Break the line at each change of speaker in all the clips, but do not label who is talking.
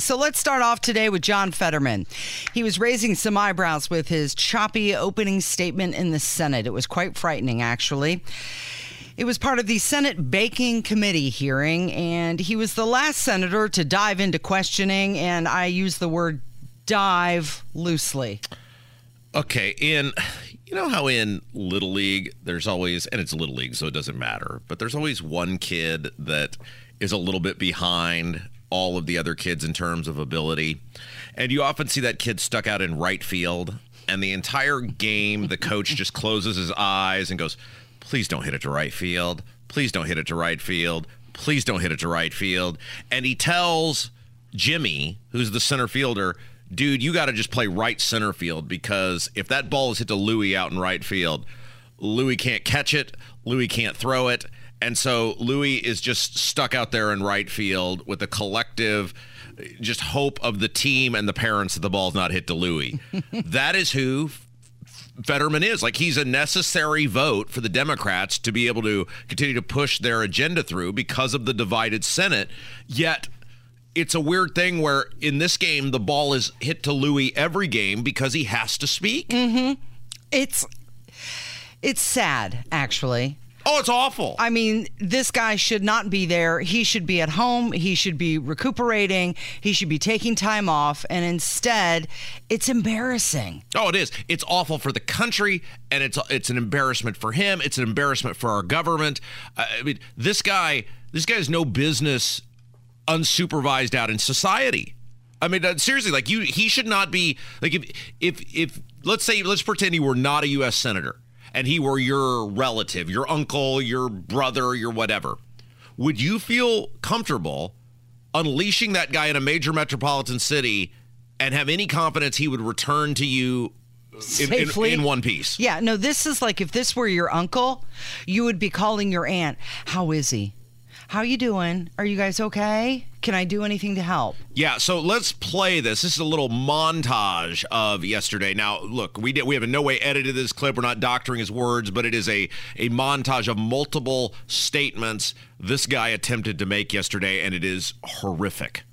So let's start off today with John Fetterman. He was raising some eyebrows with his choppy opening statement in the Senate. It was quite frightening, actually. It was part of the Senate Banking Committee hearing, and he was the last senator to dive into questioning, and I use the word dive loosely.
Okay, in you know how in little league there's always and it's little league so it doesn't matter, but there's always one kid that is a little bit behind all of the other kids in terms of ability. And you often see that kid stuck out in right field. And the entire game, the coach just closes his eyes and goes, Please don't hit it to right field. Please don't hit it to right field. Please don't hit it to right field. And he tells Jimmy, who's the center fielder, dude, you got to just play right center field because if that ball is hit to Louis out in right field, Louis can't catch it, Louis can't throw it, and so Louis is just stuck out there in right field with a collective just hope of the team and the parents that the ball's not hit to Louis. that is who Fetterman is. Like he's a necessary vote for the Democrats to be able to continue to push their agenda through because of the divided Senate. Yet it's a weird thing where in this game the ball is hit to Louis every game because he has to speak.
Mm-hmm. It's it's sad, actually.
Oh, it's awful.
I mean, this guy should not be there. He should be at home. He should be recuperating. He should be taking time off. And instead, it's embarrassing.
Oh, it is. It's awful for the country, and it's it's an embarrassment for him. It's an embarrassment for our government. Uh, I mean, this guy, this guy has no business unsupervised out in society. I mean, seriously, like you, he should not be like if if if let's say let's pretend he were not a U.S. senator and he were your relative, your uncle, your brother, your whatever, would you feel comfortable unleashing that guy in a major metropolitan city and have any confidence he would return to you in, in, in, one piece?
Yeah, no, this is like if this were your uncle, you would be calling your aunt, How is he? How you doing? Are you guys okay? Can I do anything to help?
Yeah, so let's play this. This is a little montage of yesterday. Now, look, we did we have in no way edited this clip. We're not doctoring his words, but it is a a montage of multiple statements this guy attempted to make yesterday, and it is horrific.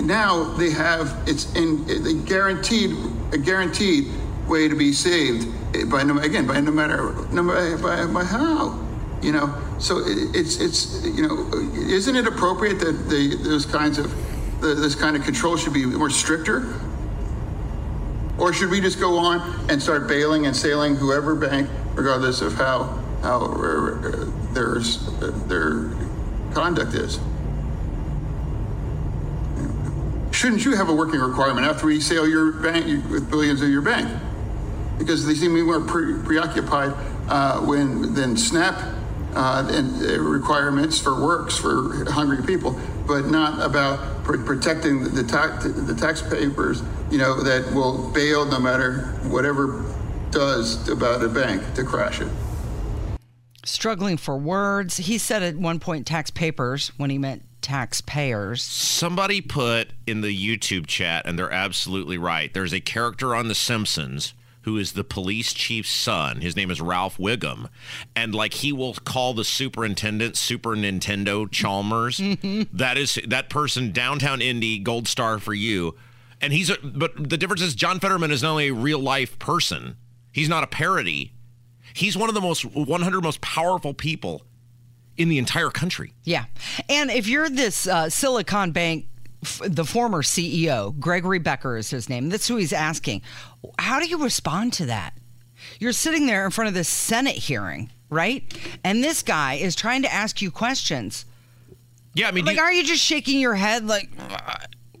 Now they have it's in a guaranteed a guaranteed way to be saved by no again by no matter no matter by, by how you know, so it's it's you know, isn't it appropriate that the those kinds of the, this kind of control should be more stricter? Or should we just go on and start bailing and sailing whoever bank, regardless of how how their their conduct is? Shouldn't you have a working requirement after we sail your bank with billions of your bank? Because they seem to be more pre- preoccupied uh, when than SNAP uh, and uh, requirements for works for hungry people, but not about pr- protecting the, tax the taxpayers, you know, that will bail no matter whatever does about a bank to crash it.
Struggling for words. He said at one point tax papers when he meant taxpayers.
Somebody put in the YouTube chat, and they're absolutely right. There's a character on The Simpsons who is the police chief's son. His name is Ralph Wiggum. And like he will call the superintendent Super Nintendo Chalmers. that is that person downtown Indy, gold star for you. And he's a, but the difference is John Fetterman is not only a real life person, he's not a parody. He's one of the most 100 most powerful people in the entire country.
Yeah. And if you're this uh, Silicon Bank the former CEO, Gregory Becker is his name. That's who he's asking. How do you respond to that? You're sitting there in front of this Senate hearing, right? And this guy is trying to ask you questions.
Yeah, I mean,
like, you, are you just shaking your head like?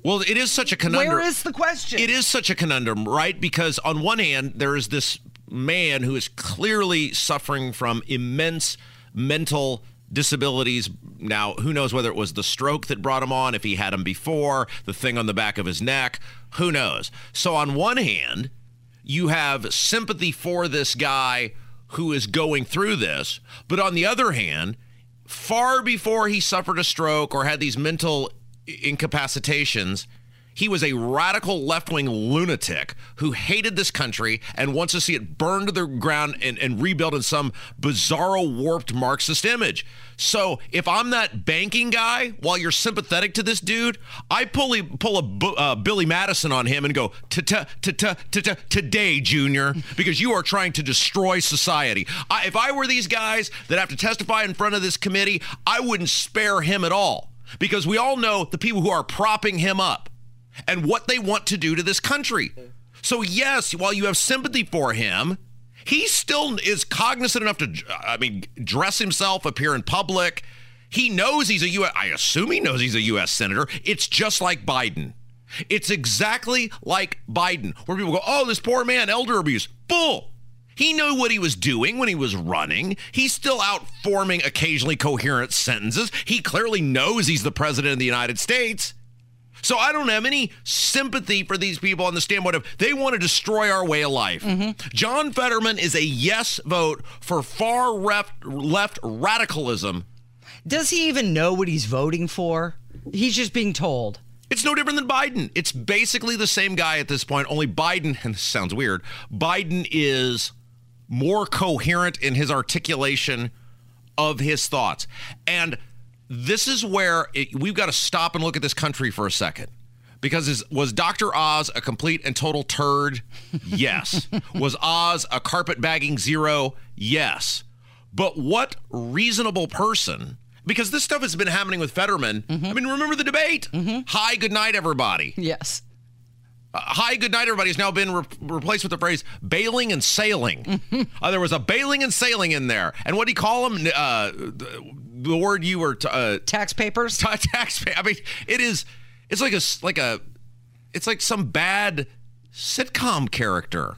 Well, it is such a conundrum.
Where is the question?
It is such a conundrum, right? Because on one hand, there is this man who is clearly suffering from immense mental disabilities. Now, who knows whether it was the stroke that brought him on, if he had him before, the thing on the back of his neck, who knows? So, on one hand, you have sympathy for this guy who is going through this, but on the other hand, far before he suffered a stroke or had these mental incapacitations, he was a radical left wing lunatic who hated this country and wants to see it burned to the ground and, and rebuilt in some bizarro, warped Marxist image. So if I'm that banking guy, while you're sympathetic to this dude, I pull a, pull a uh, Billy Madison on him and go, today, Junior, because you are trying to destroy society. I, if I were these guys that have to testify in front of this committee, I wouldn't spare him at all because we all know the people who are propping him up and what they want to do to this country. So, yes, while you have sympathy for him, he still is cognizant enough to, I mean, dress himself, appear in public. He knows he's a U.S. I assume he knows he's a U.S. senator. It's just like Biden. It's exactly like Biden, where people go, "Oh, this poor man, elder abuse." Bull. He knew what he was doing when he was running. He's still out forming occasionally coherent sentences. He clearly knows he's the president of the United States. So I don't have any sympathy for these people on the standpoint of they want to destroy our way of life. Mm-hmm. John Fetterman is a yes vote for far left, left radicalism.
Does he even know what he's voting for? He's just being told.
It's no different than Biden. It's basically the same guy at this point, only Biden, and this sounds weird, Biden is more coherent in his articulation of his thoughts. And this is where it, we've got to stop and look at this country for a second. Because is, was Dr. Oz a complete and total turd? Yes. was Oz a carpet bagging zero? Yes. But what reasonable person? Because this stuff has been happening with Fetterman. Mm-hmm. I mean, remember the debate? Mm-hmm. Hi, good night, everybody.
Yes.
Uh, hi, good night, everybody has now been re- replaced with the phrase bailing and sailing. Mm-hmm. Uh, there was a bailing and sailing in there. And what do you call them? Uh, the word you were t- uh,
tax papers.
T- tax. I mean, it is. It's like a like a. It's like some bad sitcom character.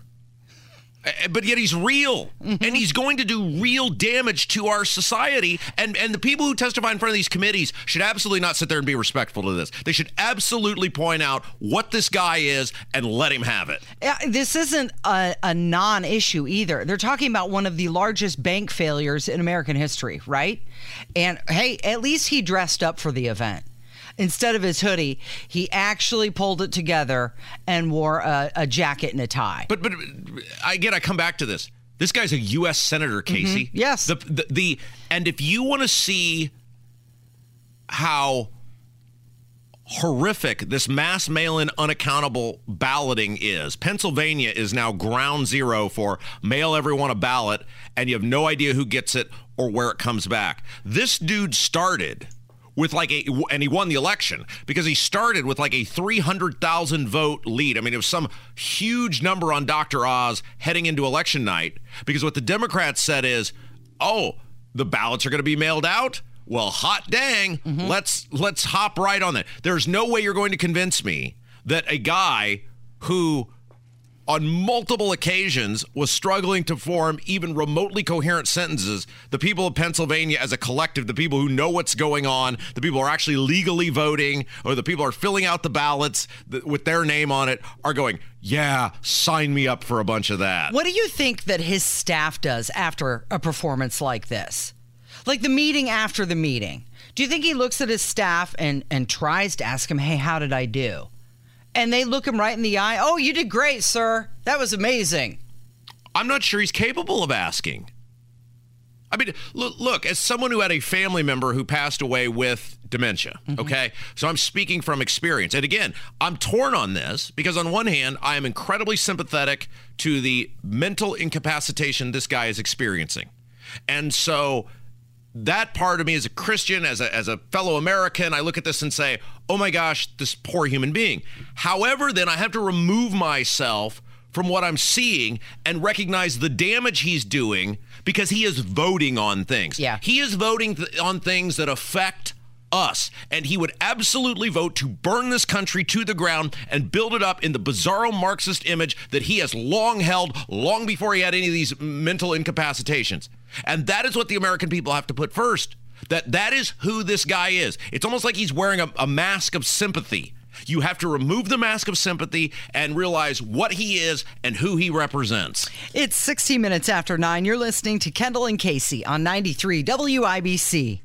But yet he's real, mm-hmm. and he's going to do real damage to our society. And and the people who testify in front of these committees should absolutely not sit there and be respectful to this. They should absolutely point out what this guy is and let him have it.
This isn't a, a non-issue either. They're talking about one of the largest bank failures in American history, right? And hey, at least he dressed up for the event instead of his hoodie, he actually pulled it together and wore a, a jacket and a tie.
But but again, I come back to this. This guy's a U.S. senator, mm-hmm. Casey.
Mm-hmm. Yes.
The, the, the and if you want to see how horrific this mass mail-in unaccountable balloting is. Pennsylvania is now ground zero for mail everyone a ballot and you have no idea who gets it or where it comes back. This dude started with like a and he won the election because he started with like a 300,000 vote lead. I mean, it was some huge number on Dr. Oz heading into election night because what the Democrats said is, "Oh, the ballots are going to be mailed out." Well, hot dang, mm-hmm. let's let's hop right on that. There's no way you're going to convince me that a guy who on multiple occasions was struggling to form even remotely coherent sentences. The people of Pennsylvania as a collective, the people who know what's going on, the people who are actually legally voting, or the people who are filling out the ballots with their name on it, are going, yeah, sign me up for a bunch of that.
What do you think that his staff does after a performance like this? Like the meeting after the meeting. Do you think he looks at his staff and, and tries to ask him, hey, how did I do? And they look him right in the eye. Oh, you did great, sir. That was amazing.
I'm not sure he's capable of asking. I mean, look, look, as someone who had a family member who passed away with dementia, mm-hmm. okay? So I'm speaking from experience. And again, I'm torn on this because, on one hand, I am incredibly sympathetic to the mental incapacitation this guy is experiencing. And so that part of me as a Christian, as a, as a fellow American, I look at this and say, oh my gosh, this poor human being. However, then I have to remove myself from what I'm seeing and recognize the damage he's doing because he is voting on things.
Yeah.
He is voting th- on things that affect us. And he would absolutely vote to burn this country to the ground and build it up in the bizarro Marxist image that he has long held, long before he had any of these mental incapacitations. And that is what the American people have to put first. That that is who this guy is. It's almost like he's wearing a, a mask of sympathy. You have to remove the mask of sympathy and realize what he is and who he represents.
It's 16 minutes after 9. You're listening to Kendall and Casey on 93 WIBC.